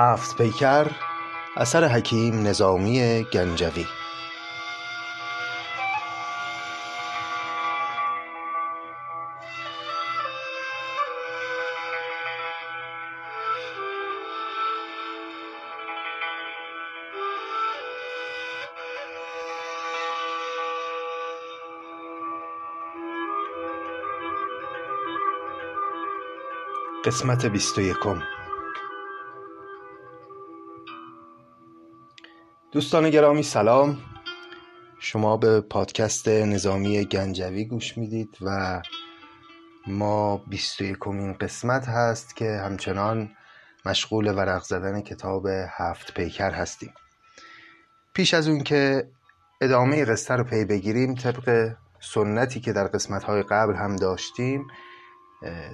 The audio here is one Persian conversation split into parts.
هفت پیکر اثر حکیم نظامی گنجوی. قسمت بیست و یکم. دوستان گرامی سلام. شما به پادکست نظامی گنجوی گوش می‌دید و ما بیست و یکمین قسمت هست که همچنان مشغول ورق زدن کتاب هفت پیکر هستیم. پیش از اون که ادامه قصه رو پی بگیریم طبق سنتی که در قسمت های قبل هم داشتیم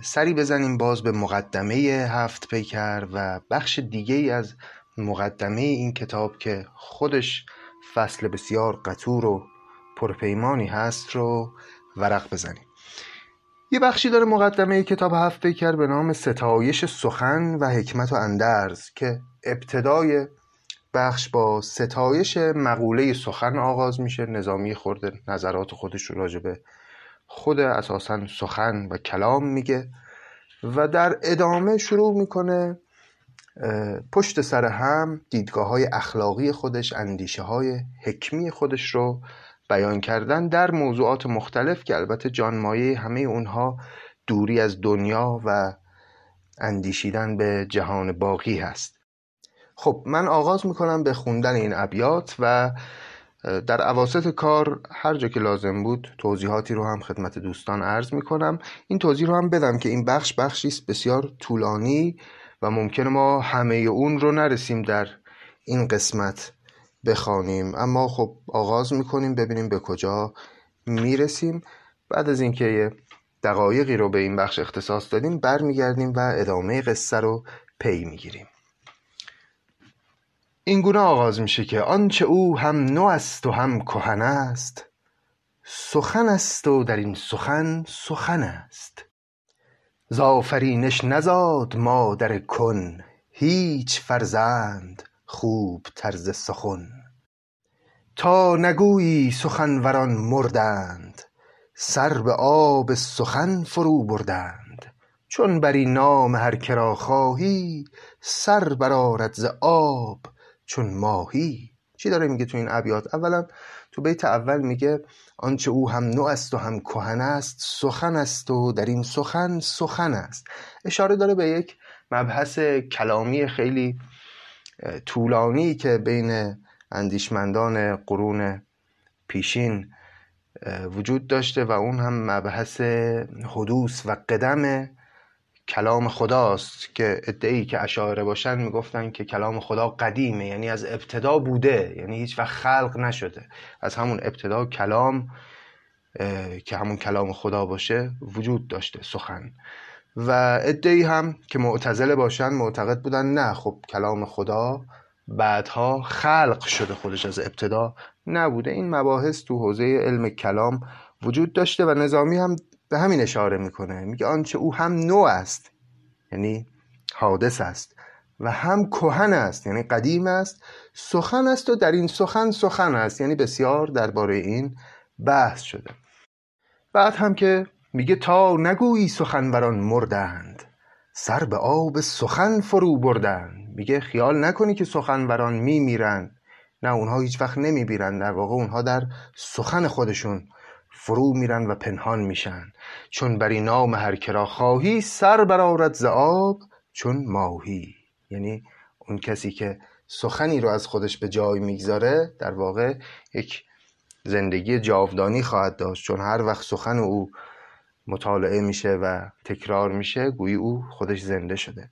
سری بزنیم باز به مقدمه هفت پیکر و بخش دیگه از مقدمه این کتاب که خودش فصل بسیار قطور و پرپیمانی هست رو ورق بزنیم. یه بخشی داره مقدمه کتاب هفت پیکر به نام ستایش سخن و حکمت و اندرز که ابتدای بخش با ستایش مقوله سخن آغاز میشه. نظامی خورده نظرات خودش رو راجبه خود اساسا سخن و کلام میگه و در ادامه شروع می‌کنه پشت سر هم دیدگاه های اخلاقی خودش اندیشه های حکمی خودش رو بیان کردن در موضوعات مختلف که البته جانمایه همه اونها دوری از دنیا و اندیشیدن به جهان باقی هست. خب من آغاز می‌کنم به خوندن این ابیات و در عواسط کار هر جا که لازم بود توضیحاتی رو هم خدمت دوستان عرض می کنم این توضیح رو هم بدم که این بخش بخشی است بسیار طولانی و ممکنه ما همه اون رو نرسیم در این قسمت بخوانیم. اما خب آغاز می‌کنیم ببینیم به کجا می‌رسیم. بعد از اینکه دقایقی رو به این بخش اختصاص دادیم برمیگردیم و ادامه قصه رو پی می‌گیریم. این گونه آغاز میشه که آنچه او هم نو است و هم کهن است سخن است و در این سخن سخن است. زآفرینش نزاد مادر کن هیچ فرزند خوب طرز سخن. تا نگویی سخنوران مردند سر به آب سخن فرو بردند. چون بری نام هر که را خواهی سر برآرد ز آب چون ماهی. چی داره میگه تو این ابیات؟ اولا تو بیت اول میگه آنچه او هم نو است و هم کهن است سخن است و در این سخن سخن است. اشاره داره به یک مبحث کلامی خیلی طولانی که بین اندیشمندان قرون پیشین وجود داشته و اون هم مبحث حدوث و قدم کلام خداست که ادعی که اشاعره باشن می‌گفتن که کلام خدا قدیمه یعنی از ابتدا بوده یعنی هیچ وقت خلق نشده. از همون ابتدا کلام که همون کلام خدا باشه وجود داشته سخن. و ادعی هم که معتزله باشن معتقد بودن نه خب کلام خدا بعدها خلق شده خودش از ابتدا نبوده. این مباحث تو حوزه علم کلام وجود داشته و نظامی هم به همین اشاره می‌کنه. میگه آنچه او هم نو است یعنی حادث است و هم کهن است یعنی قدیم است سخن است و در این سخن سخن است. یعنی بسیار درباره این بحث شده. بعد هم که میگه تا نگویی سخنوران مردند سر به آب سخن فرو بردند. میگه خیال نکنی که سخنوران میمیرن نه اونها هیچ وقت نمیبیرن در واقع اونها در سخن خودشون فرو میرن و پنهان میشن. چون بری نام هر کرا خواهی سر برآرد ز آب چون ماهی. یعنی اون کسی که سخنی رو از خودش به جای می‌گذاره در واقع یک زندگی جاودانی خواهد داشت. چون هر وقت سخن او مطالعه میشه و تکرار میشه گویی او خودش زنده شده.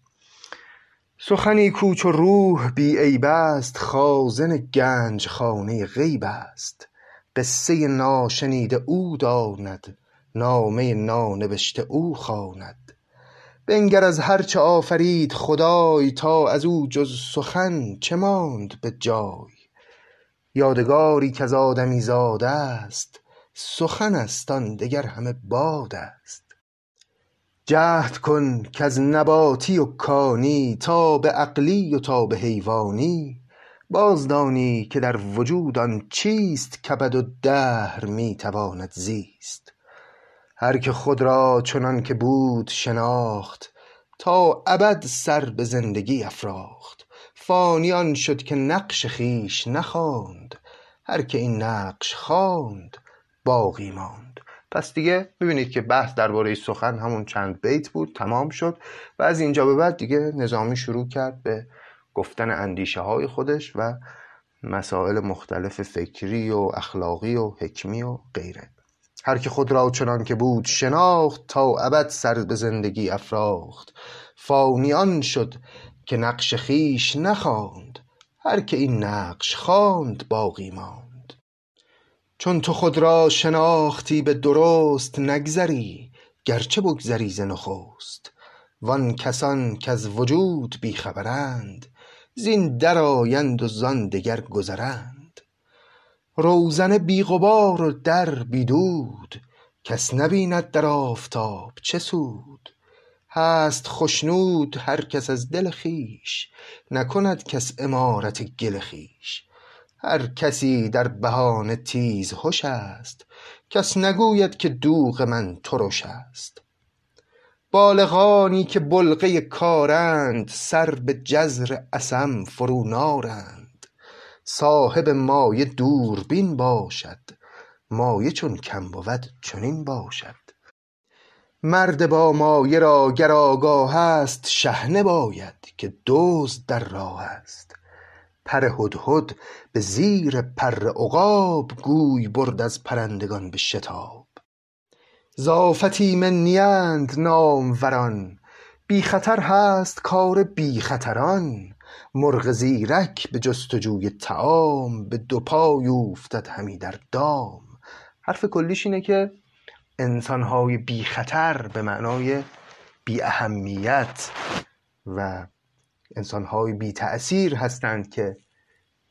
سخنی کوچ و روح بی عیب است خازن گنج خانه غیب است. قصه ناشنیده او داند نامه نانبشته او خواند. بنگر از هر چه آفرید خدای تا از او جز سخن چه ماند به جای؟ یادگاری کز آدمی زاده است سخن است آن دگر همه باد است. جهد کن کز نباتی و کانی تا به عقلی و تا به حیوانی. بازدانی که در وجود آن چیست کبد و دهر می تواند زیست. هر که خود را چنان که بود شناخت تا ابد سر به زندگی افراخت. فانی آن شد که نقش خویش نخواند هر که این نقش خواند باقی ماند. پس دیگه می‌بینید که بحث درباره سخن همون چند بیت بود تمام شد. و از اینجا به بعد دیگه نظامی شروع کرد به گفتن اندیشه های خودش و مسائل مختلف فکری و اخلاقی و حکمی و غیره. هر که خود را چنان که بود شناخت تا ابد سر به زندگی افراخت. فانی شد که نقش خویش نخواند هر که این نقش خواند باقی ماند. چون تو خود را شناختی به درست نگذری گرچه بگذری ز نخست. وان کسان کز وجود بی خبرند زین درآیند و زان دگر گذرند. روزن بی غبار و در بی دود کس نبیند در آفتاب چه سود. هست خشنود هر کس از دل خویش نکند کس امارت گل خویش. هر کسی در بهانه تیزهش است کس نگوید که دوغ من ترش است. بالغانی که بلغه کارند سر به جزر اسم فرو نارند. صاحب مایه دوربین باشد مایه چون کم بود چنین باشد. مرد با مایه را گر آگاه است شحنه باید که دزد در راه است. پر هدهد به زیر پر عقاب گوی برد از پرندگان به شتاب. ز آفت ایمن نیند ناموران. بی خطر هست کار بی خطران. مرغ زیرک به جستجوی طعام به دو پای اوفتد همی در دام. حرف کلیش اینه که انسانهای بی خطر به معنای بی اهمیت و انسانهای بی تأثیر هستند که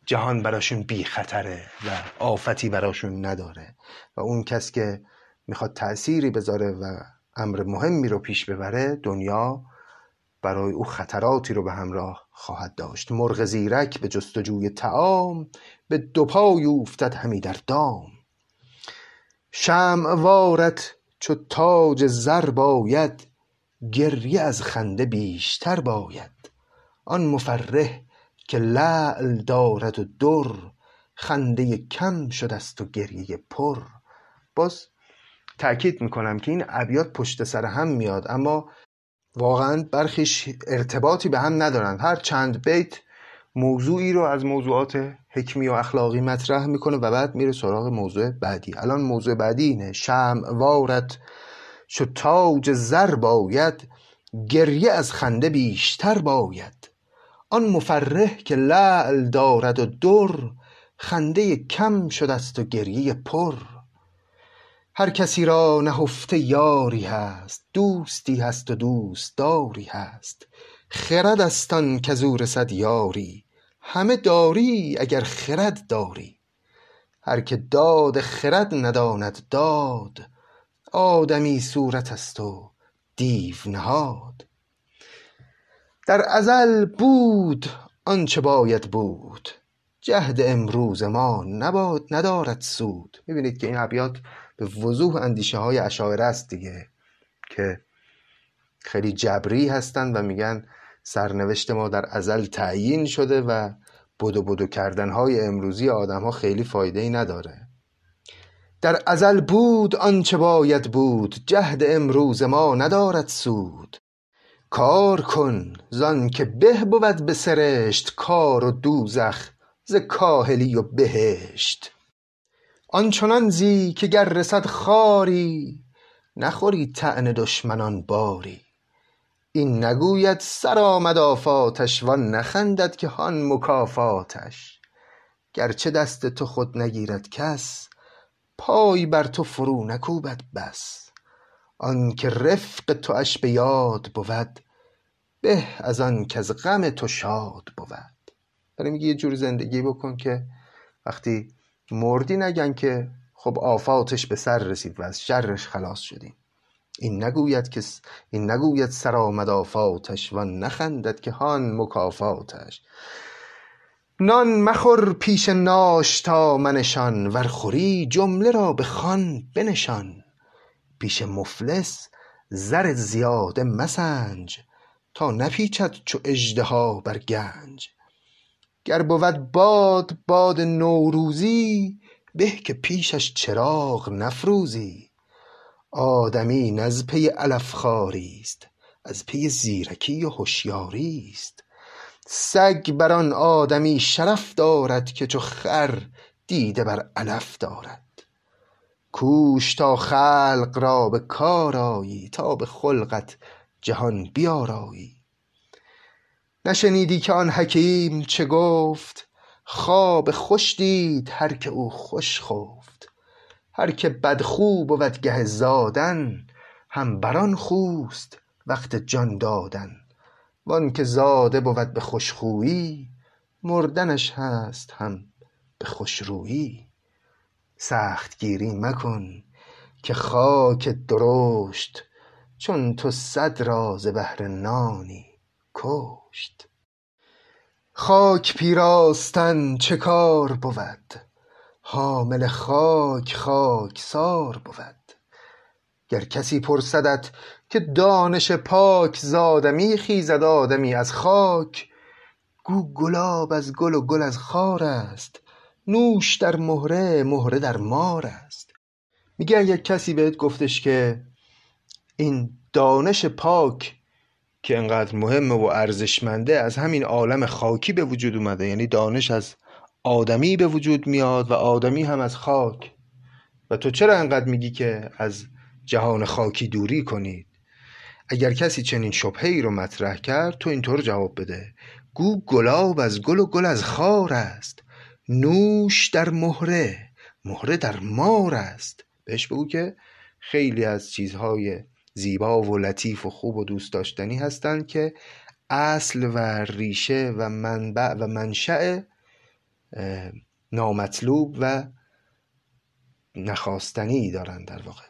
جهان براشون بی خطره و آفتی براشون نداره. و اون کس که می‌خواد تأثیری بذاره و امر مهمی رو پیش ببره دنیا برای او خطراتی رو به همراه خواهد داشت. مرغ زیرک به جستجوی تعام به دو پای اوفتد همی در دام. شمع وارت چو تاج زر باید گریه از خنده بیشتر باید. آن مفرح که لعل دارد و در خنده کم شدست و گریه پر. باز تأکید می‌کنم که این ابیات پشت سر هم میاد اما واقعا برخیش ارتباطی به هم ندارند. هر چند بیت موضوعی رو از موضوعات حکمی و اخلاقی مطرح می‌کنه و بعد میره سراغ موضوع بعدی. الان موضوع بعدی اینه. شمع وارد شو تاج زر باید گریه از خنده بیشتر باید. آن مفرح که لعل دارد و در خنده کم شدست و گریه پر. هر کسی را نهفته یاری هست دوستی هست و دوستداری هست. خرد است آن کزو رسد یاری همه داری اگر خرد داری. هر که داد خرد نداند داد آدمی صورت است و دیو نهاد. در ازل بود آنچه باید بود جهد امروز ما نباد ندارد سود. می‌بینید که این ابیات به وضوح اندیشه های اشاعره است دیگه که خیلی جبری هستند و میگن سرنوشت ما در ازل تعیین شده و بدو بدو کردن های امروزی آدم ها خیلی فایده ای نداره. در ازل بود آنچه باید بود جهد امروز ما ندارد سود. کار کن زان که به بود به سرشت کار و دوزخ ز کاهلی و بهشت. آنچنان زی که گر رسد خاری نخوری طعن دشمنان باری. این نگوید سرآمد آفاتش وان نخندد که هان مکافاتش. گرچه دست تو خود نگیرد کس پای بر تو فرو نکوبد بس. آنکه رفق تواش به یاد بود به از آن کز غم تو شاد بود. برای میگه یه جور زندگی بکن که وقتی مردی نگن که خب آفاتش به سر رسید و از شرش خلاص شدیم. این نگوید که این نگوید سرآمد آفاتش وان نخندد که هان مکافاتش نان مخور پیش ناشتا منشان ور خوری جمله را به خوان بنشان. پیش مفلس زر زیاده مسنج تا نپیچد چو اژدها بر گنج. گر بود باد باد نوروزی به که پیشش چراغ نفروزی. آدمی نز پی علف خواریست از پی زیرکی و هشیاریست سگ بر آن آدمی شرف دارد که چو خر دیده بر علف دارد. کوش تا خلق را به کار آیی تا به خلقت جهان بیارایی. نشنیدی که آن حکیم چه گفت؟ خواب خوش دید هر که او خوش خفت. هر که بدخو بود گه زادن هم بر خوست وقت جان دادن. وان که زاده بود به خوش خویی مردنش هست هم به خوش رویی. سخت گیری مکن که خاک درشت چون تو صد را ز بهر نانی. کشت. خاک پیراستن چه کار بود؟ حامل خاک خاکسار بود. گر کسی پرسدت که دانش پاک ز آدمی خیزد آدمی از خاک. گو گلاب از گل و گل از خار است. نوش در مهره مهره در مار است. میگه اگر کسی بهت گفتش که این دانش پاک که انقدر مهمه و ارزشمنده از همین عالم خاکی به وجود اومده. یعنی دانش از آدمی به وجود میاد و آدمی هم از خاک. و تو چرا انقدر میگی که از جهان خاکی دوری کنید؟ اگر کسی چنین شبهه ای رو مطرح کرد تو اینطور جواب بده. گو گلاب از گل و گل از خار است. نوش در مهره. مهره در مار است. بهش بگو که خیلی از چیزهای زیبا و لطیف و خوب و دوست داشتنی هستند که اصل و ریشه و منبع و منشأ نامطلوب و نخواستنی دارند در واقع.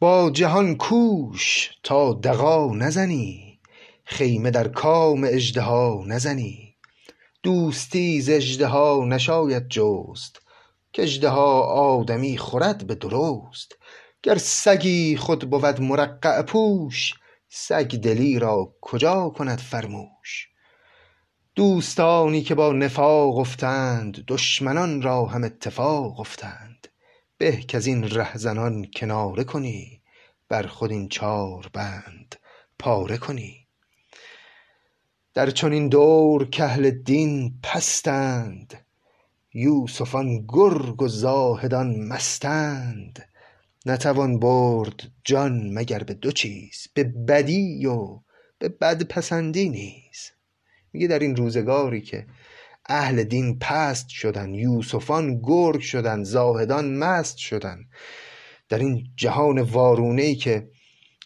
با جهان کوش تا دغا نزنی خیمه در کام اژدها نزنی. دوستی ز اژدها نشاید جست که اژدها آدمی خورد به درست. گر سگی خود بود مرقع پوش سگ دلی را کجا کند فرموش؟ دوستانی که با نفاق افتند دشمنان را هم اتفاق افتند. به کز این رهزنان کناره کنی بر خود این چار بند پاره کنی. در چنین دور کاهل دین پستند یوسفان گرگ و زاهدان مستند. نتوان برد جان مگر به دو چیز به بدی و به بدپسندی نیز میگه در این روزگاری که اهل دین پست شدن یوسفان گرگ شدن زاهدان مست شدن در این جهان وارونه ای که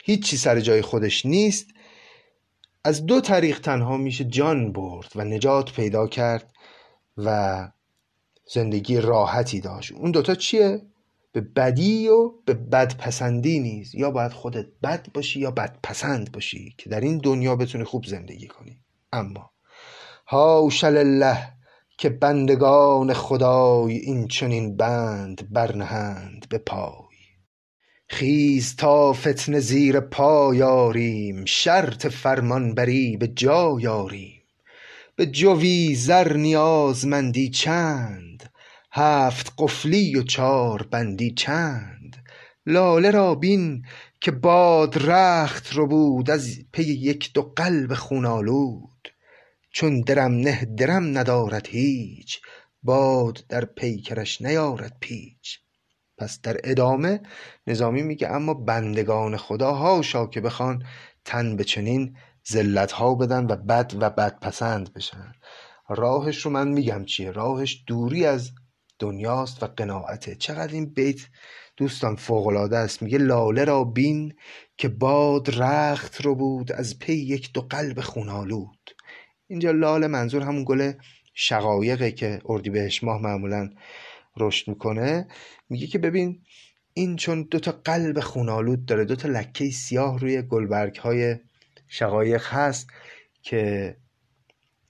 هیچی سر جای خودش نیست از دو طریق تنها میشه جان برد و نجات پیدا کرد و زندگی راحتی داشت اون دوتا چیه؟ به بدی و به بدپسندی نیز. یا باید خودت بد باشی یا بدپسند باشی که در این دنیا بتونی خوب زندگی کنی. اما حاش لله که بندگان خدای این چنین بند برنهند به پای. خیز تا فتنه زیر پای آریم شرط فرمانبری به جای آریم به جوی زر نیازمندی چند هفت قفلی و چار بندی چند. لاله را بین که باد رخت ربود از پی یک دو قلب خون آلود. چون درم نه درم ندارد هیچ باد در پیکرش نیارد پیچ. پس در ادامه نظامی میگه اما بندگان خدا هاشا که بخوان تن به چنین ذلت ها بدن و بد و بدپسند بشن. راهش رو من میگم چیه؟ راهش دوری از دنیاست و قناعته. چقدر این بیت دوستان فوقالعاده است. میگه لاله را بین که باد رخت رو بود از پی یک دو قلب خونالود اینجا لاله منظور همون گل شقایقه که اردیبهشت ماه معمولا رشد می‌کنه. میگه که ببین این چون دو تا قلب خونالود داره دو تا لکه سیاه روی گلبرگ های شقایق هست که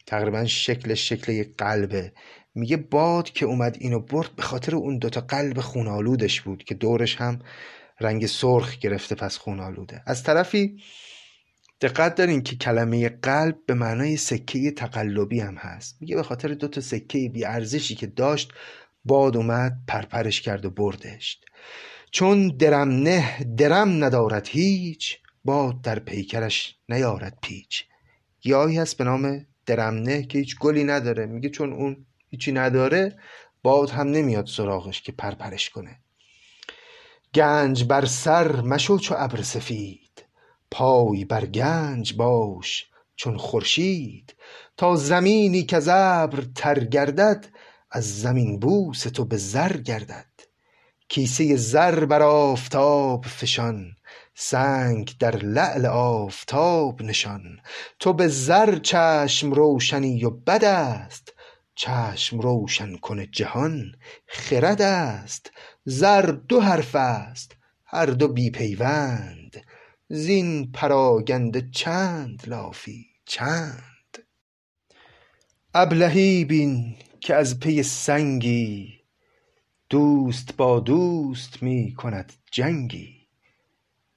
تقریبا شکلش شکل یک قلبه میگه باد که اومد اینو برد به خاطر اون دوتا قلب خونالودش بود که دورش هم رنگ سرخ گرفته پس خونالوده از طرفی دقت دارین که کلمه قلب به معنای سکه تقلبی هم هست. میگه به خاطر دوتا سکه بی ارزشی که داشت باد اومد پرپرش کرد و بردش. چون درم نه درم ندارد هیچ باد در پیکرش نیارد پیچ. گیاهی هست به نام درمنه که هیچ گلی نداره. میگه چون اون هیچی نداره باد هم نمیاد سراغش که پرپرش کنه. گنج بر سر مشو چو ابر سفید پای بر گنج باش چون خورشید. تا زمینی که ابر تر گردد از زمین بوس تو به زر گردد. کیسه زر بر آفتاب فشان سنگ در لعل آفتاب نشان. تو به زر چشم روشنی و بد است چشم روشن کن جهان خرد است زر دو حرف است هر دو بی پیوند زین پراگنده چند لافی چند. ابلهی بین که از پی سنگی دوست با دوست می کند جنگی.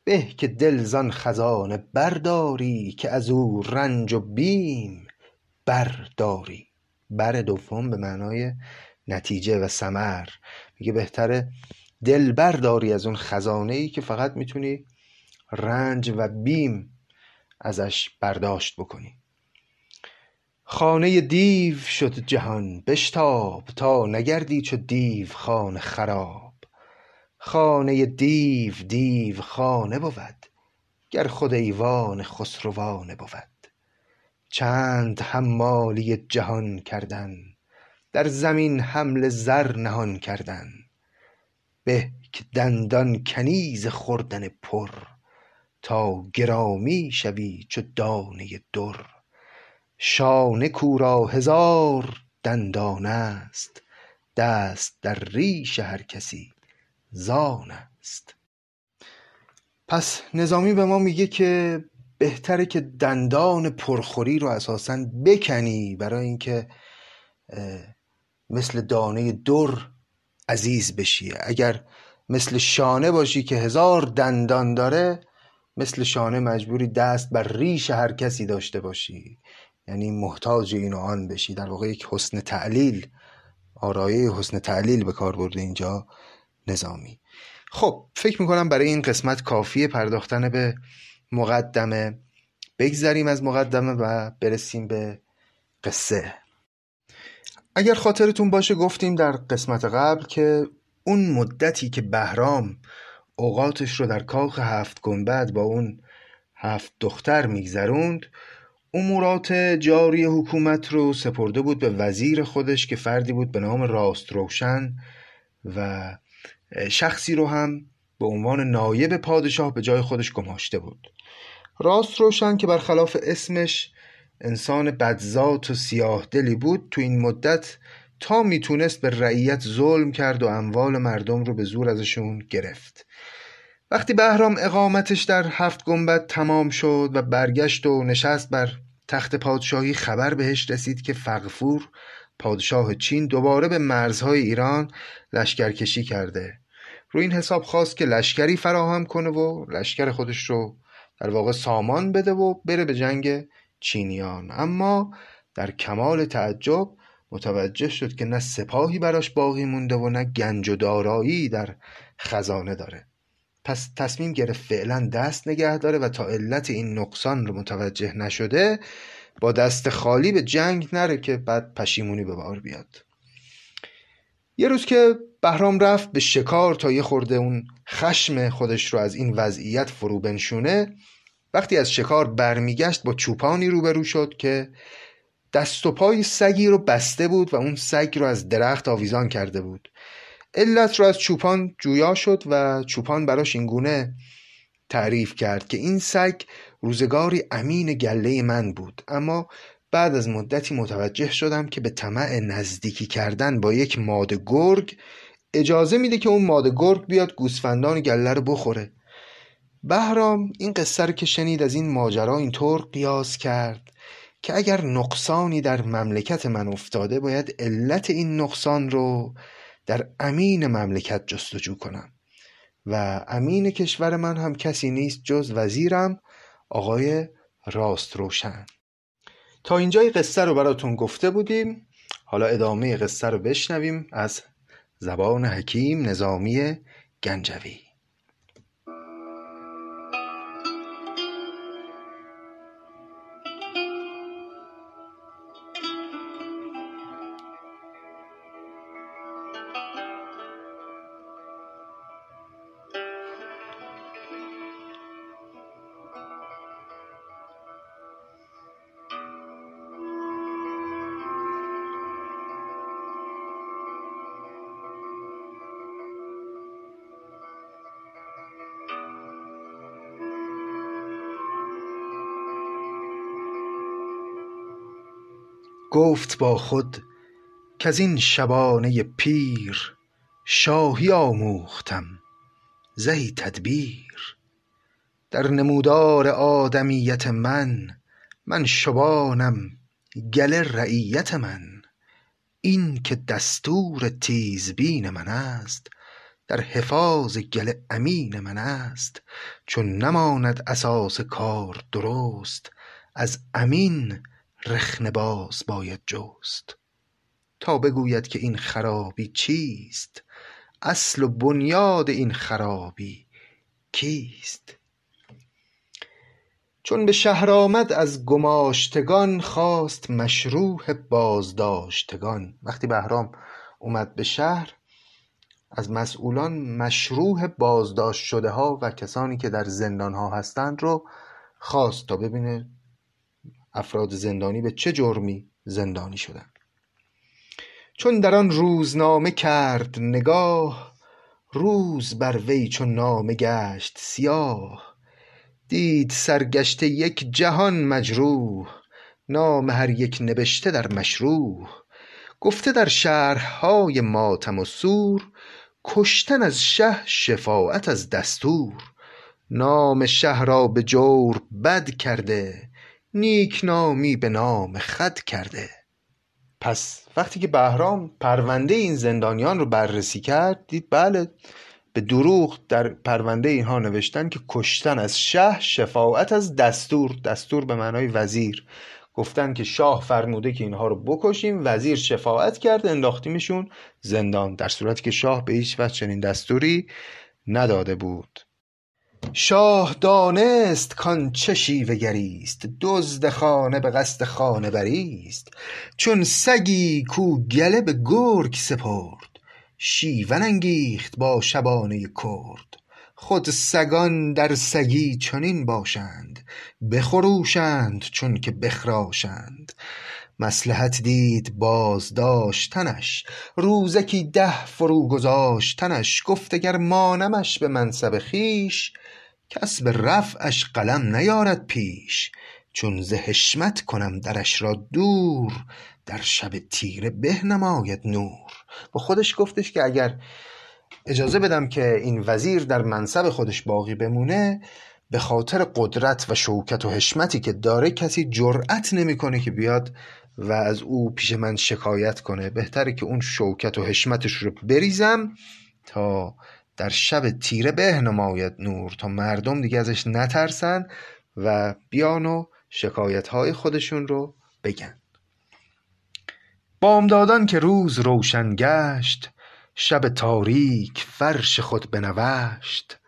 به که دل زان خزانه برداری که از او رنج و بیم برداری. بر دوم به معنای نتیجه و ثمر. میگه بهتره دل برداری از اون خزانه ای که فقط می‌تونی رنج و بیم ازش برداشت بکنی. خانه دیو شد جهان بشتاب تا نگردی چو دیو خانه خراب. خانه دیو دیو خانه بود گر خود ایوان خسروانه بود. چند حمالی جهان کردن در زمین حمل زر نهان کردن به که دندان کنیز خوردن پر تا گرامی شوی چو دانه در. شانه کو را هزار دندان است دست در ریش هر کسی زان است. پس نظامی به ما میگه که بهتره که دندان پرخوری رو اساسا بکنی برای اینکه مثل دانه در عزیز بشی. اگر مثل شانه باشی که هزار دندان داره مثل شانه مجبوری دست بر ریش هر کسی داشته باشی. یعنی محتاج این و آن بشی. در واقع یک حسن تعلیل آرایه حسن تعلیل به کار برده اینجا نظامی. خب فکر می‌کنم برای این قسمت کافیه پرداختن به مقدمه. بگذریم از مقدمه و برسیم به قصه. اگر خاطرتون باشه گفتیم در قسمت قبل که اون مدتی که بهرام اوقاتش رو در کاخ هفت گنبد با اون هفت دختر میگذروند امورات جاری حکومت رو سپرده بود به وزیر خودش که فردی بود به نام راست روشن و شخصی رو هم به عنوان نایب پادشاه به جای خودش گماشته بود. راست روشن که برخلاف اسمش انسان بدذات و سیاه دلی بود. تو این مدت تا می‌تونست به رعیت ظلم کرد و اموال مردم رو به زور ازشون گرفت. وقتی بهرام اقامتش در هفت گنبد تمام شد و برگشت و نشست بر تخت پادشاهی خبر بهش رسید که فقفور پادشاه چین دوباره به مرزهای ایران لشکرکشی کرده. رو این حساب خواست که لشکری فراهم کنه و لشکر خودش رو در واقع سامان بده و بره به جنگ چینیان. اما در کمال تعجب متوجه شد که نه سپاهی براش باقی مونده و نه گنج و دارایی در خزانه داره. پس تصمیم گرفت فعلا دست نگه داره و تا علت این نقصان رو متوجه نشده با دست خالی به جنگ نره که بعد پشیمونی به بار بیاد. یه روز که بهرام رفت به شکار تا یه خورده اون خشم خودش رو از این وضعیت فرو بنشونه وقتی از شکار برمیگشت با چوپانی روبرو شد که دست و پای سگی رو بسته بود و اون سگ رو از درخت آویزان کرده بود. علت رو از چوپان جویا شد و چوپان براش اینگونه تعریف کرد که این سگ روزگاری امین گله من بود. اما بعد از مدتی متوجه شدم که به طمع نزدیکی کردن با یک ماده گرگ اجازه میده که اون ماده گرگ بیاد گوسفندان گله رو بخوره. بهرام این قصه رو که شنید از این ماجرا اینطور قیاس کرد که اگر نقصانی در مملکت من افتاده باید علت این نقصان رو در امین مملکت جستجو کنم و امین کشور من هم کسی نیست جز وزیرم آقای راست روشن. تا اینجای قصه رو براتون گفته بودیم. حالا ادامه قصه رو بشنویم از زبان حکیم نظامی گنجوی. گفت با خود کز این شبانه پیر شاهی آموختم زهی تدبیر. در نمودار آدمیت من من شبانم گله رعیت من. این که دستور تیزبین من است در حفاظ گله امین من است. چون نماند اساس کار درست از امین رخنه باز باید جست. تا بگوید که این خرابی چیست؟ اصل و بنیاد این خرابی کیست؟ چون به شهر آمد از گماشتگان خواست مشروح بازداشتگان. وقتی بهرام اومد به شهر از مسئولان مشروح بازداشت شده ها و کسانی که در زندان ها هستند رو خواست تا ببینه افراد زندانی به چه جرمی زندانی شدند. چون در آن روزنامه کرد نگاه روز بر وی چون نامه گشت سیاه. دید سرگشته یک جهان مجروح نام هر یک نبشته در مشروح. گفته در شهرهای ماتم و سور کشتن از شه شفاعت از دستور. نام شه را به جور بد کرده نیکنامی به نام خود کرده. پس وقتی که بهرام پرونده این زندانیان رو بررسی کرد دید بله به دروغ در پرونده اینها نوشتن که کشتن از شه شفاعت از دستور دستور به معنای وزیر. گفتن که شاه فرموده که اینها رو بکشیم وزیر شفاعت کرد انداختیمشون زندان. در صورتی که شاه به هیچ وجه چنین دستوری نداده بود. شاه دانست کان چه شیوه گریست دزد خانه به قصد خانه بریست. چون سگی کو گله به گرگ سپرد شیون انگیخت با شبانه کرد. خود سگان در سگی چنین باشند بخروشند چون که بخراشند. مصلحت دید بازداشتنش روزکی ده فرو گذاشتنش. گفت اگر مانمش به منصب خویش کس به رفعش قلم نیارد پیش چون ز حشمت کنم درش را دور در شب تیره به نماید نور. با خودش گفتش که اگر اجازه بدم که این وزیر در منصب خودش باقی بمونه به خاطر قدرت و شوکت و حشمتی که داره کسی جرأت نمی‌کنه که بیاد و از او پیش من شکایت کنه. بهتره که اون شوکت و حشمتش رو بریزم تا در شب تیره به نماید نور تا مردم دیگه ازش نترسن و بیان و شکایت های خودشون رو بگن. بامدادان که روز روشن گشت شب تاریک فرش خود بنوشت.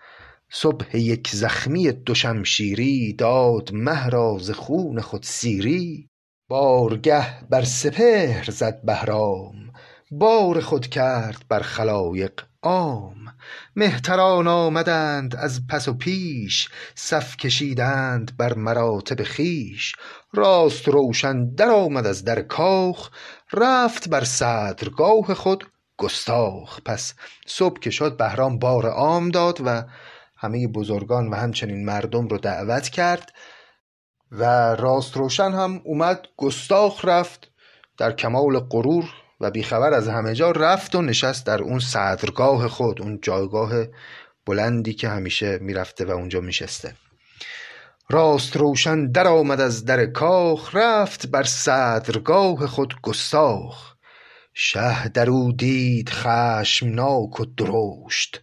صبح یک زخمی دو شمشیری داد مه را ز خون خود سیری. بارگه بر سپهر زد بهرام بار خود کرد بر خلایق عام. مهتران آمدند از پس و پیش صف کشیدند بر مراتب خویش. راست روشن درآمد از در کاخ رفت بر صدرگاه خود گستاخ. پس صبح که شد بهرام بار عام داد و همه بزرگان و همچنین مردم رو دعوت کرد و راست روشن هم اومد گستاخ رفت در کمال غرور و بیخبر از همه جا رفت و نشست در اون صدرگاه خود اون جایگاه بلندی که همیشه می‌رفته و اونجا میشسته. راست روشن در آمد از در کاخ رفت بر صدرگاه خود گستاخ. شه در او دید خشمناک و درشت.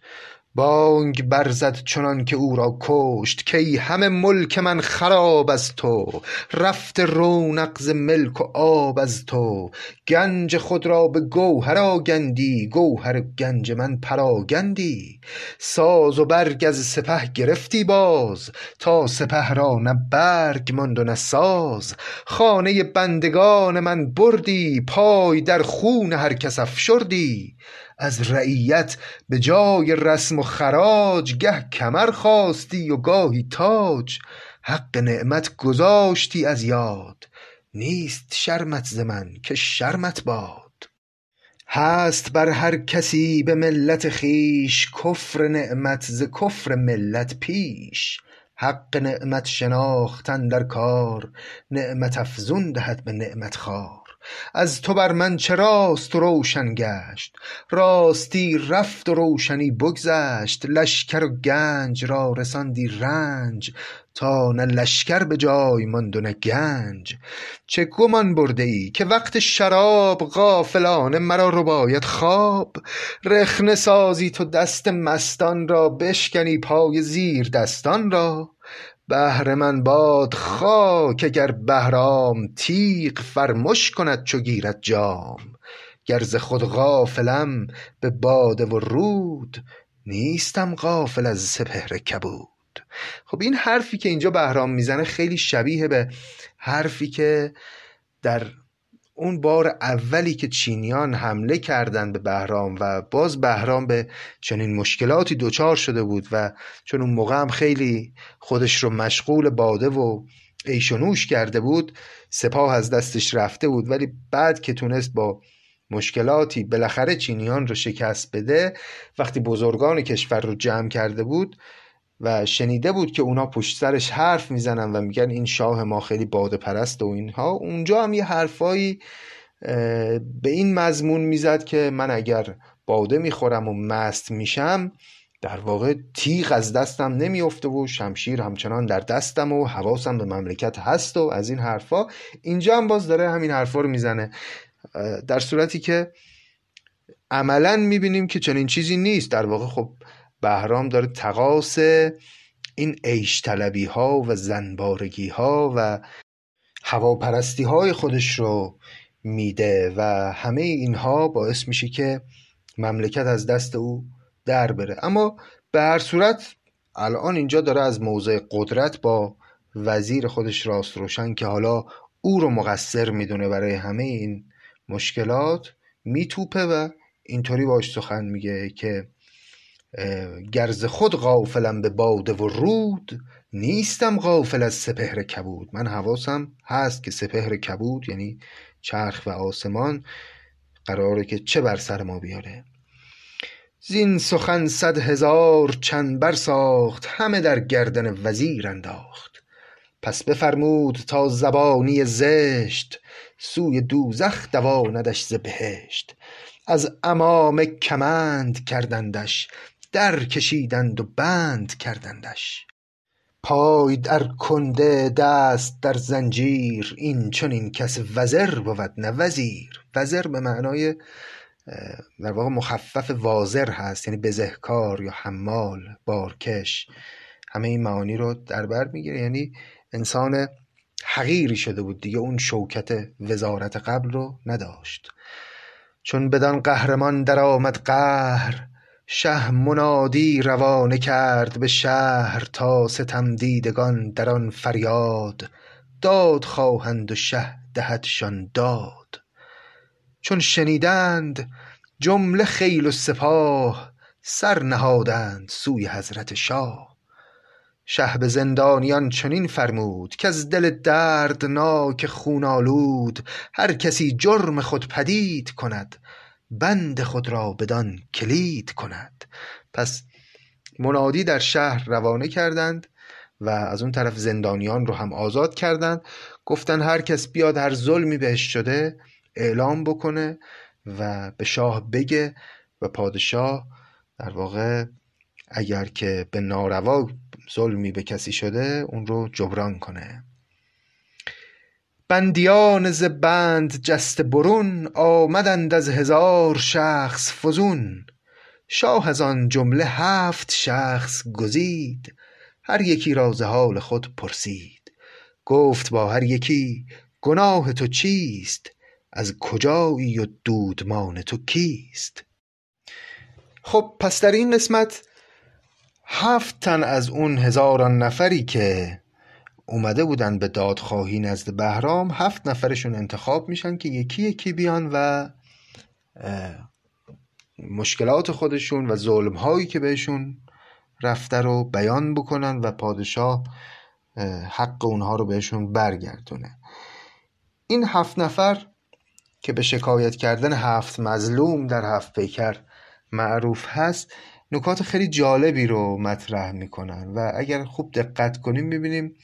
بانگ برزد چنان که او را کشت کی همه ملک من خراب از تو رفته رونق ز ملک و آب از تو. گنج خود را به گوهر آگندی گوهر گنج من پراگندی. ساز و برگ از سپه گرفتی باز تا سپه را نه برگ ماند و نه ساز. خانه بندگان من بردی پای در خون هر کس افشردی. از رعیت به جای رسم و خراج گه کمر خواستی و گاهی تاج. حق نعمت گذاشتی از یاد نیست شرمت ز من که شرمت باد. هست بر هر کسی به ملت خویش کفر نعمت ز کفر ملت پیش. حق نعمت شناختن در کار نعمت افزون دهد به نعمت خوار. از تو بر من چه راست روشن گشت؟ راستی رفت و روشنی بگذشت. لشکر و گنج را رساندی رنج تا نه لشکر به جای ماند و نه گنج. چه گمان برده ای که وقت شراب غافلانه مرا رباید خواب؟ رخنه سازی تو دست مستان را بشکنی پای زیر دستان را. بهر من باد خاک اگر بهرام تیغ فرمش کند چو گیرد جام. گر ز خود غافلم به باده و رود نیستم غافل از سپهر کبود. خب این حرفی که اینجا بهرام می‌زنه خیلی شبیه به حرفی که در اون بار اولی که چینیان حمله کردند به بهرام و باز بهرام به چنین مشکلاتی دچار شده بود و چون اون موقع هم خیلی خودش رو مشغول باده و ایشونوش کرده بود سپاه از دستش رفته بود. ولی بعد که تونست با مشکلاتی بالاخره چینیان رو شکست بده وقتی بزرگان کشور رو جمع کرده بود و شنیده بود که اونا پشت سرش حرف می‌زنن و میگن این شاه ما خیلی باده پرست و اینها. اونجا هم یه حرفایی به این مضمون می‌زد که من اگر باده می‌خورم و مست میشم در واقع تیغ از دستم نمیافته و شمشیر همچنان در دستم و حواسم به مملکت هست و از این حرفا. اینجا هم باز داره همین حرفا رو می‌زنه. در صورتی که عملا می‌بینیم که چنین چیزی نیست. در واقع خب بهرام داره تقاس این عیش طلبی ها و زنبارگی ها و هواپرستی های خودش رو میده و همه اینها باعث میشه که مملکت از دست او در بره. اما به هر صورت الان اینجا داره از موضع قدرت با وزیر خودش راست روشن که حالا او رو مقصر می‌دونه برای همه این مشکلات میتوپه و اینطوری باش سخن میگه که گرز خود غافلم به باده و رود نیستم غافل از سپهر کبود. من حواسم هست که سپهر کبود یعنی چرخ و آسمان قراره که چه بر سر ما بیاره. زین سخن صد هزار چنبر ساخت همه در گردن وزیر انداخت. پس بفرمود تا زبانی زشت سوی دوزخ دواندش ز بهشت. از امام کمند کردندش در کشیدند و بند کردندش. پای در کنده دست در زنجیر این چنین کس وزر بود نه وزیر. وزر به معنای در واقع مخفف وازر هست یعنی بزهکار یا حمال بارکش. همه این معانی رو در بر می‌گیره. یعنی انسان حقیری شده بود دیگه اون شوکت وزارت قبل رو نداشت. چون بدان قهرمان در آمد قهر شه منادی روانه کرد به شهر تا ستم دیدگان در آن فریاد داد خواهند و شه دهدشان داد. چون شنیدند جمله خیل و سپاه سر نهادند سوی حضرت شاه. شه به زندانیان چنین فرمود از دل دردناک خون آلود هر کسی جرم خود پدید کند بند خود را بدان کلید کند. پس منادی در شهر روانه کردند و از اون طرف زندانیان رو هم آزاد کردند. گفتن هر کس بیاد هر ظلمی بهش شده اعلام بکنه و به شاه بگه و پادشاه در واقع اگر که به ناروا ظلمی به کسی شده اون رو جبران کنه. بندیان ز بند جسته برون آمدند از هزار شخص فزون. شاه از آن جمله هفت شخص گزید هر یکی را ز حال خود پرسید. گفت با هر یکی گناه تو چیست؟ از کجایی و دودمان تو کیست؟ خب پس در این قسمت هفت تن از اون هزاران نفری که اومده بودن به دادخواهی نزد بهرام هفت نفرشون انتخاب میشن که یکی یکی بیان و مشکلات خودشون و ظلم هایی که بهشون رفته رو بیان بکنن و پادشاه حق اونها رو بهشون برگردونه. این هفت نفر که به شکایت کردن هفت مظلوم در هفت پیکر معروف هست نکات خیلی جالبی رو مطرح می‌کنن و اگر خوب دقت کنیم می‌بینیم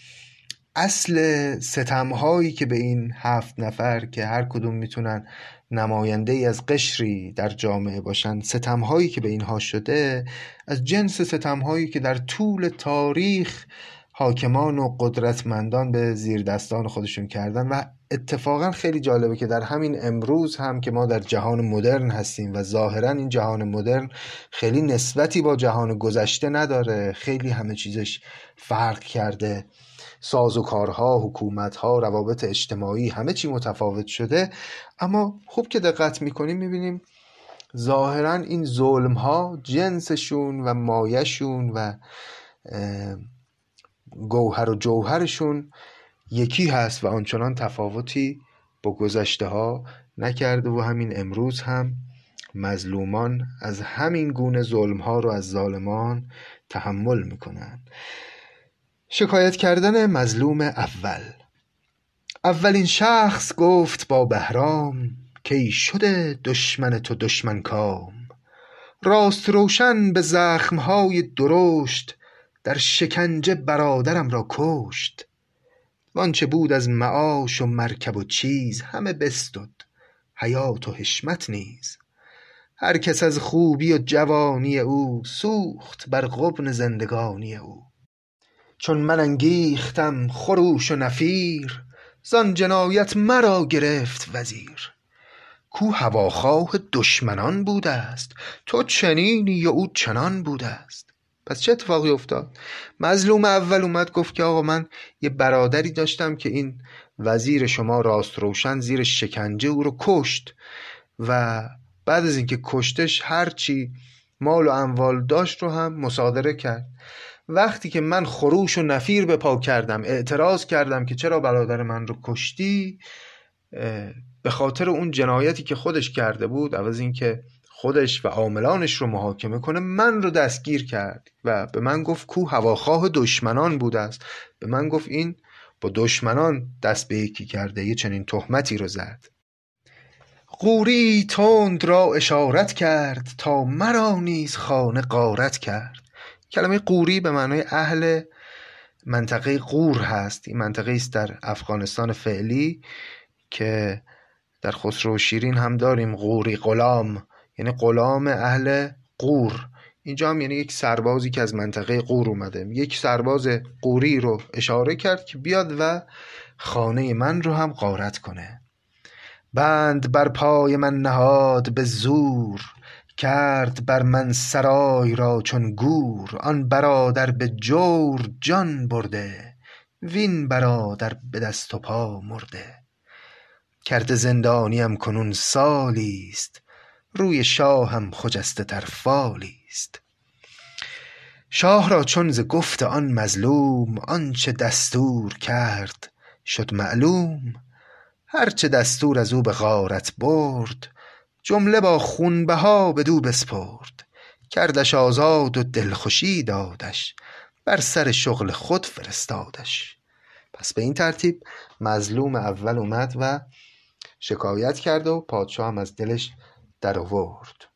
اصل ستم هایی که به این هفت نفر که هر کدوم می‌تونن نماینده ای از قشری در جامعه باشن ستم هایی که به اینها شده از جنس ستم هایی که در طول تاریخ حاکمان و قدرتمندان به زیر دستان خودشون کردن و اتفاقا خیلی جالبه که در همین امروز هم که ما در جهان مدرن هستیم و ظاهرا این جهان مدرن خیلی نسبتی با جهان گذشته نداره خیلی همه چیزش فرق کرده. ساز و کارها حکومتها روابط اجتماعی همه چی متفاوت شده. اما خوب که دقت می‌کنیم می‌بینیم ظاهرا این ظلم ها جنسشون و مایشون و گوهر و جوهرشون یکی هست و آنچنان تفاوتی با گذشته ها نکرده و همین امروز هم مظلومان از همین گونه ظلم ها رو از ظالمان تحمل می‌کنن. شکایت کردن مظلوم اول. اولین شخص گفت با بهرام که ای شده دشمن تو دشمن کام. راست روشن به زخمهای درشت در شکنجه برادرم را کشت. وانچه بود از معاش و مرکب و چیز همه بستد حیات و حشمت نیز. هر کس از خوبی و جوانی او سوخت بر غبن زندگانی او. چون من انگیختم خروش و نفیر زان جنایت مرا گرفت وزیر. کو هواخواه دشمنان بوده است تو چنینی و او چنان بوده است پس چه اتفاقی افتاد؟ مظلوم اول اومد گفت که آقا من یه برادری داشتم که این وزیر شما راست روشن زیر شکنجه او رو کشت و بعد از اینکه کشتش هرچی مال و اموال داشت رو هم مصادره کرد. وقتی که من خروش و نفیر به پا کردم اعتراض کردم که چرا برادر من رو کشتی به خاطر اون جنایتی که خودش کرده بود عوض اینکه خودش و عاملانش رو محاکمه کنه من رو دستگیر کرد و به من گفت کو هواخواه دشمنان بوده است. به من گفت این با دشمنان دست به یکی کرده یه چنین تهمتی رو زد. قوری تند را اشارت کرد تا مرا نیز خانه غارت کرد. کلمه قوری به معنای اهل منطقه قور هست. این منطقه است در افغانستان فعلی که در خسرو شیرین هم داریم. قوری غلام یعنی غلام اهل قور. اینجا هم یعنی یک سربازی که از منطقه قور اومده. یک سرباز قوری رو اشاره کرد که بیاد و خانه من رو هم غارت کنه. بند بر پای من نهاد به زور. کرد بر من سرای را چون گور آن برادر به جور جان برده وین برادر به دست و پا مرده. کرده زندانیم کنون سالیست روی شاهم خجسته تر فالیست. شاه را چون ز گفت آن مظلوم آنچه دستور کرد شد معلوم. هرچه دستور از او به غارت برد جمله با خونبها بدو بسپرد. کردش آزاد و دلخوشی دادش. بر سر شغل خود فرستادش. پس به این ترتیب مظلوم اول اومد و شکایت کرد و پادشاه هم از دلش در آورد.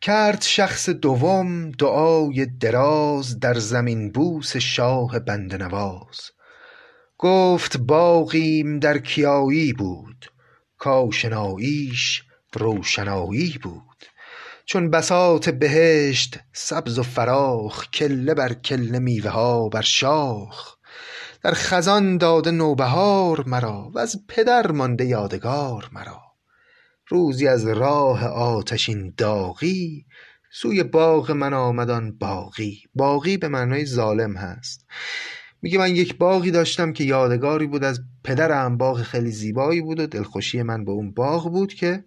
کرد شخص دوم دعای دراز در زمین بوس شاه بنده نواز گفت باغیم در کیایی بود. کآشناییش روشنایی بود. چون بساط بهشت سبز و فراخ کله بر کله میوه ها بر شاخ. در خزان داده نوبهار مرا وز پدر مانده یادگار مرا. روزی از راه آتشین داغی سوی باغ من آمد آن باغی. باغی به معنای ظالم هست. میگه من یک باغی داشتم که یادگاری بود از پدرم باغ خیلی زیبایی بود و دلخوشی من به اون باغ بود که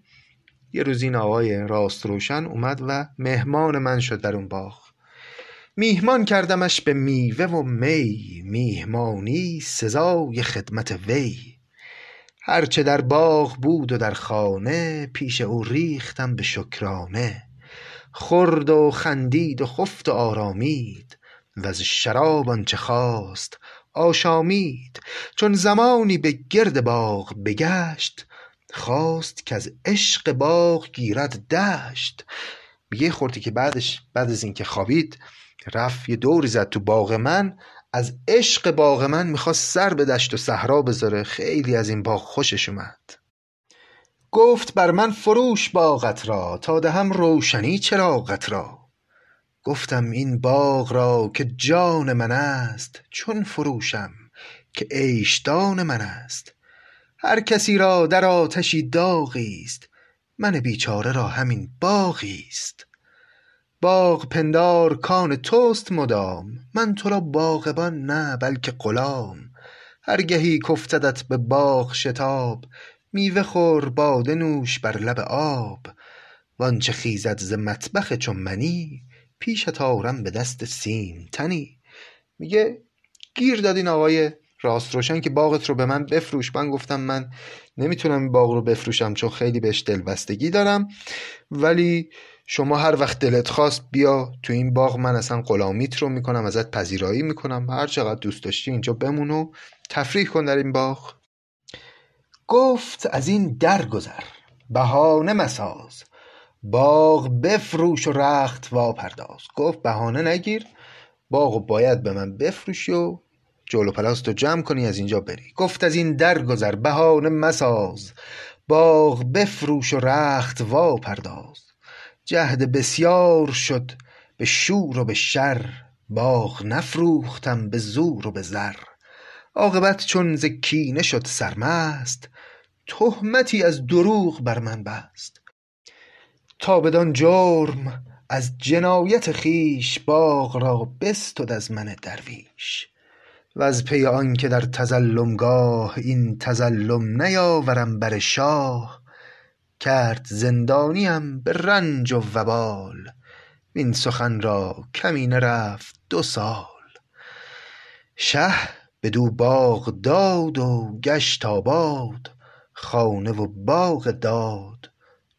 یه روز این آقای راست روشن اومد و مهمان من شد در اون باغ. میهمان کردمش به میوه و می میهمانی سزای خدمت وی. هرچه در باغ بود و در خانه پیش او ریختم به شکرانه. خورد و خندید و خفت و آرامید. وز شراب آنچه خواست آشامید چون زمانی به گرد باغ بگشت خواست از عشق باغ گیرد دشت. میگه خورتی که بعدش بعد از اینکه خوابید رفت یه دوری زد تو باغ من از عشق باغ من می‌خواست سر به دشت و صحرا بذاره. خیلی از این باغ خوشش اومد. گفت بر من فروش باغت را تا دهم روشنی چراغت را. گفتم این باغ را که جان من است چون فروشم که عیشدان من است. هر کسی را در آتشی داغی است من بیچاره را همین باغی است. باغ پندار کان توست مدام من تو را باغبان نه بلکه غلام. هرگهی کافتدت به باغ شتاب میوه خور باده نوش بر لب آب. وآنچه خیزد ز مطبخ چون منی پیشت آرم به دست سیم تنی. میگه گیر داد این آقای راست روشن که باغت رو به من بفروش. من گفتم من نمی‌تونم این باغ رو بفروشم چون خیلی بهش دلبستگی دارم. ولی شما هر وقت دلت خواست بیا تو این باغ. من اصلا غلامیت رو می‌کنم ازت پذیرایی می‌کنم. هر چقدر دوست داشتی اینجا بمون و تفریح کن در این باغ. گفت از این در گذر بهانه مساز. باغ بفروش و رخت واپرداز. گفت بهانه نگیر باغ و باید به من بفروشی و جلو پلاستو جمع کنی از اینجا بری. گفت از این در گذر بهانه مساز. باغ بفروش و رخت واپرداز. جهد بسیار شد به شور و به شر. باغ نفروختم به زور و به زر. عاقبت چون ز کینه شد سرمست تهمتی از دروغ بر من بست. تا بدان جرم از جنایت خویش باغ را بستد از من درویش. وز پی آنکه در تظلم گاه این تظلم نیاورم بر شاه کرد زندانیم به رنج و وبال. وین سخن را کمی نرفت دو سال. شه بدو باغ داد و گشت آباد خانه و باغ داد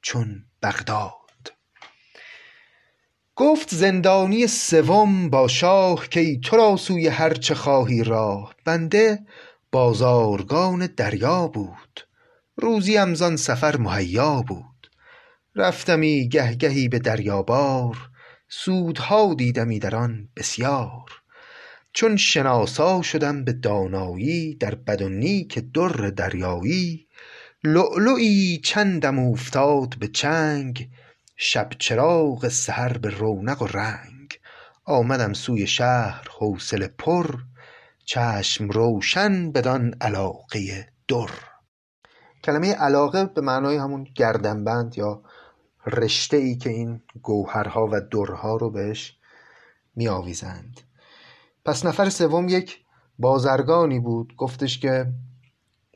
چون بغداد. گفت زندانی سوم با شاه کای تو را سوی هر چه خواهی راه. بنده بازارگان دریا بود. روزیم زان سفر مهیا بود. رفتمی گه گهی به دریابار. سودها دیدمی در آن بسیار. چون شناسا شدم به دانایی در بد و نیک در دریایی لؤلؤی چندم اوفتاد به چنگ شب چراغ سحر به رونق و رنگ. آمدم سوی شهر حوصله پر چشم روشن بدان علاقه در. کلمه علاقه به معنای همون گردنبند یا رشته ای که این گوهرها و درها رو بهش می آویزند پس نفر سوم یک بازرگانی بود. گفتش که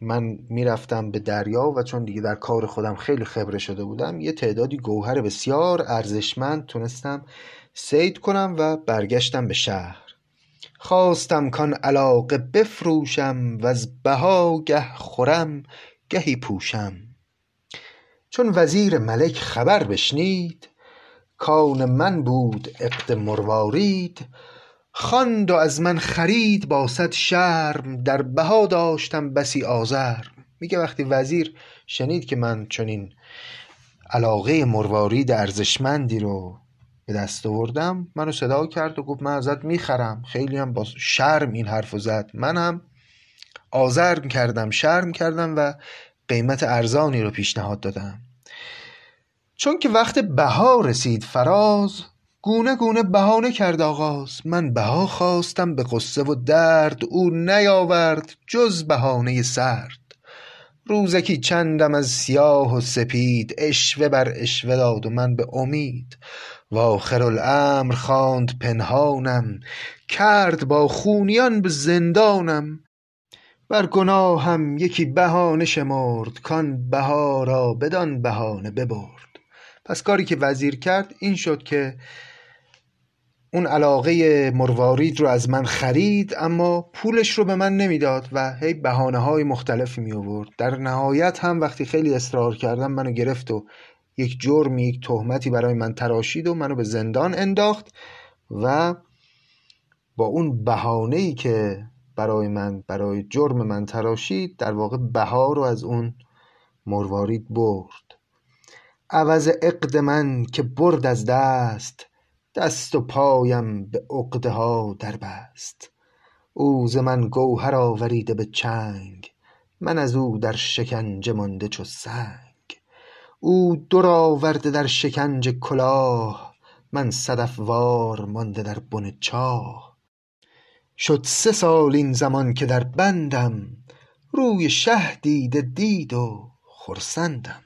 من می‌رفتم به دریا و چون دیگه در کار خودم خیلی خبره شده بودم یه تعدادی گوهر بسیار ارزشمند تونستم صید کنم و برگشتم به شهر. خواستم کان علاقه بفروشم وز بها گه خورم گهی پوشم. چون وزیر ملک خبر بشنید کآن من بود عقد مروارید خواند و از من خرید با صد شرم در بها داشتم بسی آزرم. میگه وقتی وزیر شنید که من چنین علاقه مروارید ارزشمندی رو به دست آوردم منو صدا کرد و گفت من ازت می‌خرم. خیلی هم با شرم این حرفو زد. منم آزرم کردم شرم کردم و قیمت ارزانی رو پیشنهاد دادم. چون که وقت بها رسید فراز گونه گونه بهانه کرد آغاز. من بها خواستم به قصه و درد او نیاورد جز بهانه سرد. روزکی چندم از سیاه و سپید اشوه بر اشوه داد و من به امید. و آخرالامر خواند پنهانم کرد با خونیان به زندانم. بر گناهم یکی بهانه شمرد کان بها را بدان بهانه ببرد. پس کاری که وزیر کرد این شد که اون علاقه مروارید رو از من خرید اما پولش رو به من نمی‌داد و هی بهانه های مختلفی می آورد در نهایت هم وقتی خیلی اصرار کردم منو گرفت و یک جرمی یک تهمتی برای من تراشید و منو به زندان انداخت و با اون بهانه ای که برای من برای جرم من تراشید در واقع بها رو از اون مروارید برد. عوض عقد من که برد از دست دست و پایم به عقده ها در بست او ز من گوهر آوریده به چنگ من از او در شکنجه مانده چو سنگ. او در آورده در شکنج کلاه من صدف وار مانده در بن چاه. شد سه سال این زمان که در بندم روی شه دیده دید و خرسندم.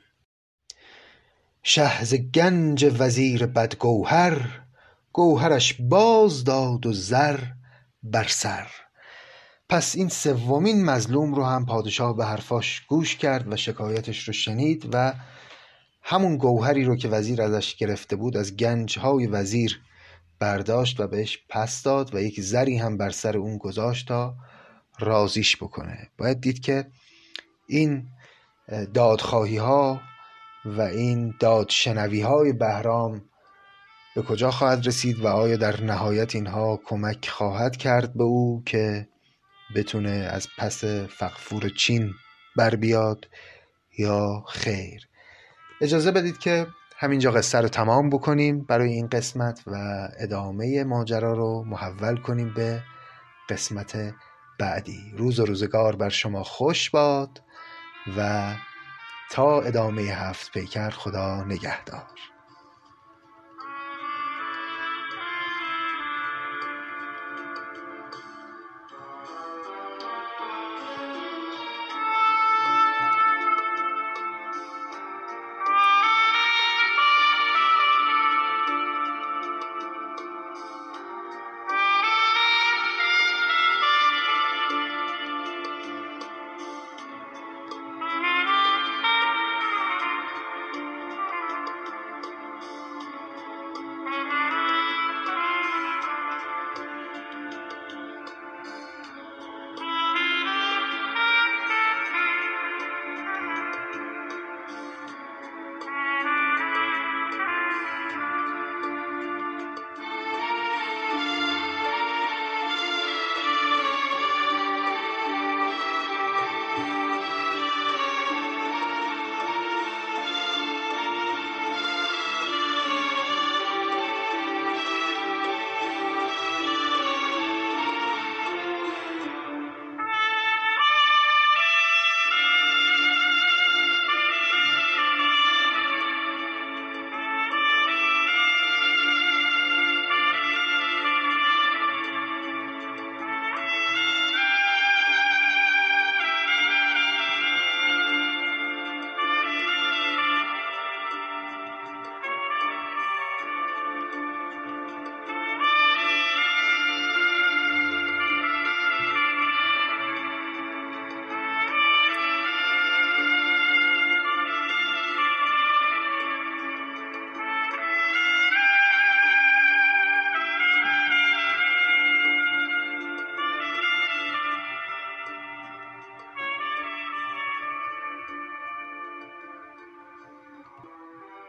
شه ز گنج وزیر بدگوهر گوهرش باز داد و زر بر سر. پس این سومین مظلوم رو هم پادشاه به حرفاش گوش کرد و شکایتش رو شنید و همون گوهری رو که وزیر ازش گرفته بود از گنجهای وزیر برداشت و بهش پس داد و یک زری هم بر سر اون گذاشت تا رازیش بکنه. باید دید که این دادخواهی ها و این دادشنوی های بهرام به کجا خواهد رسید و آیا در نهایت اینها کمک خواهد کرد به او که بتونه از پس فقفور چین بر بیاد یا خیر؟ اجازه بدید که همینجا قصه رو تمام بکنیم برای این قسمت و ادامه ماجرا رو محول کنیم به قسمت بعدی. روز و روزگار بر شما خوش باد و تا ادامه هفت پیکر خدا نگهدار.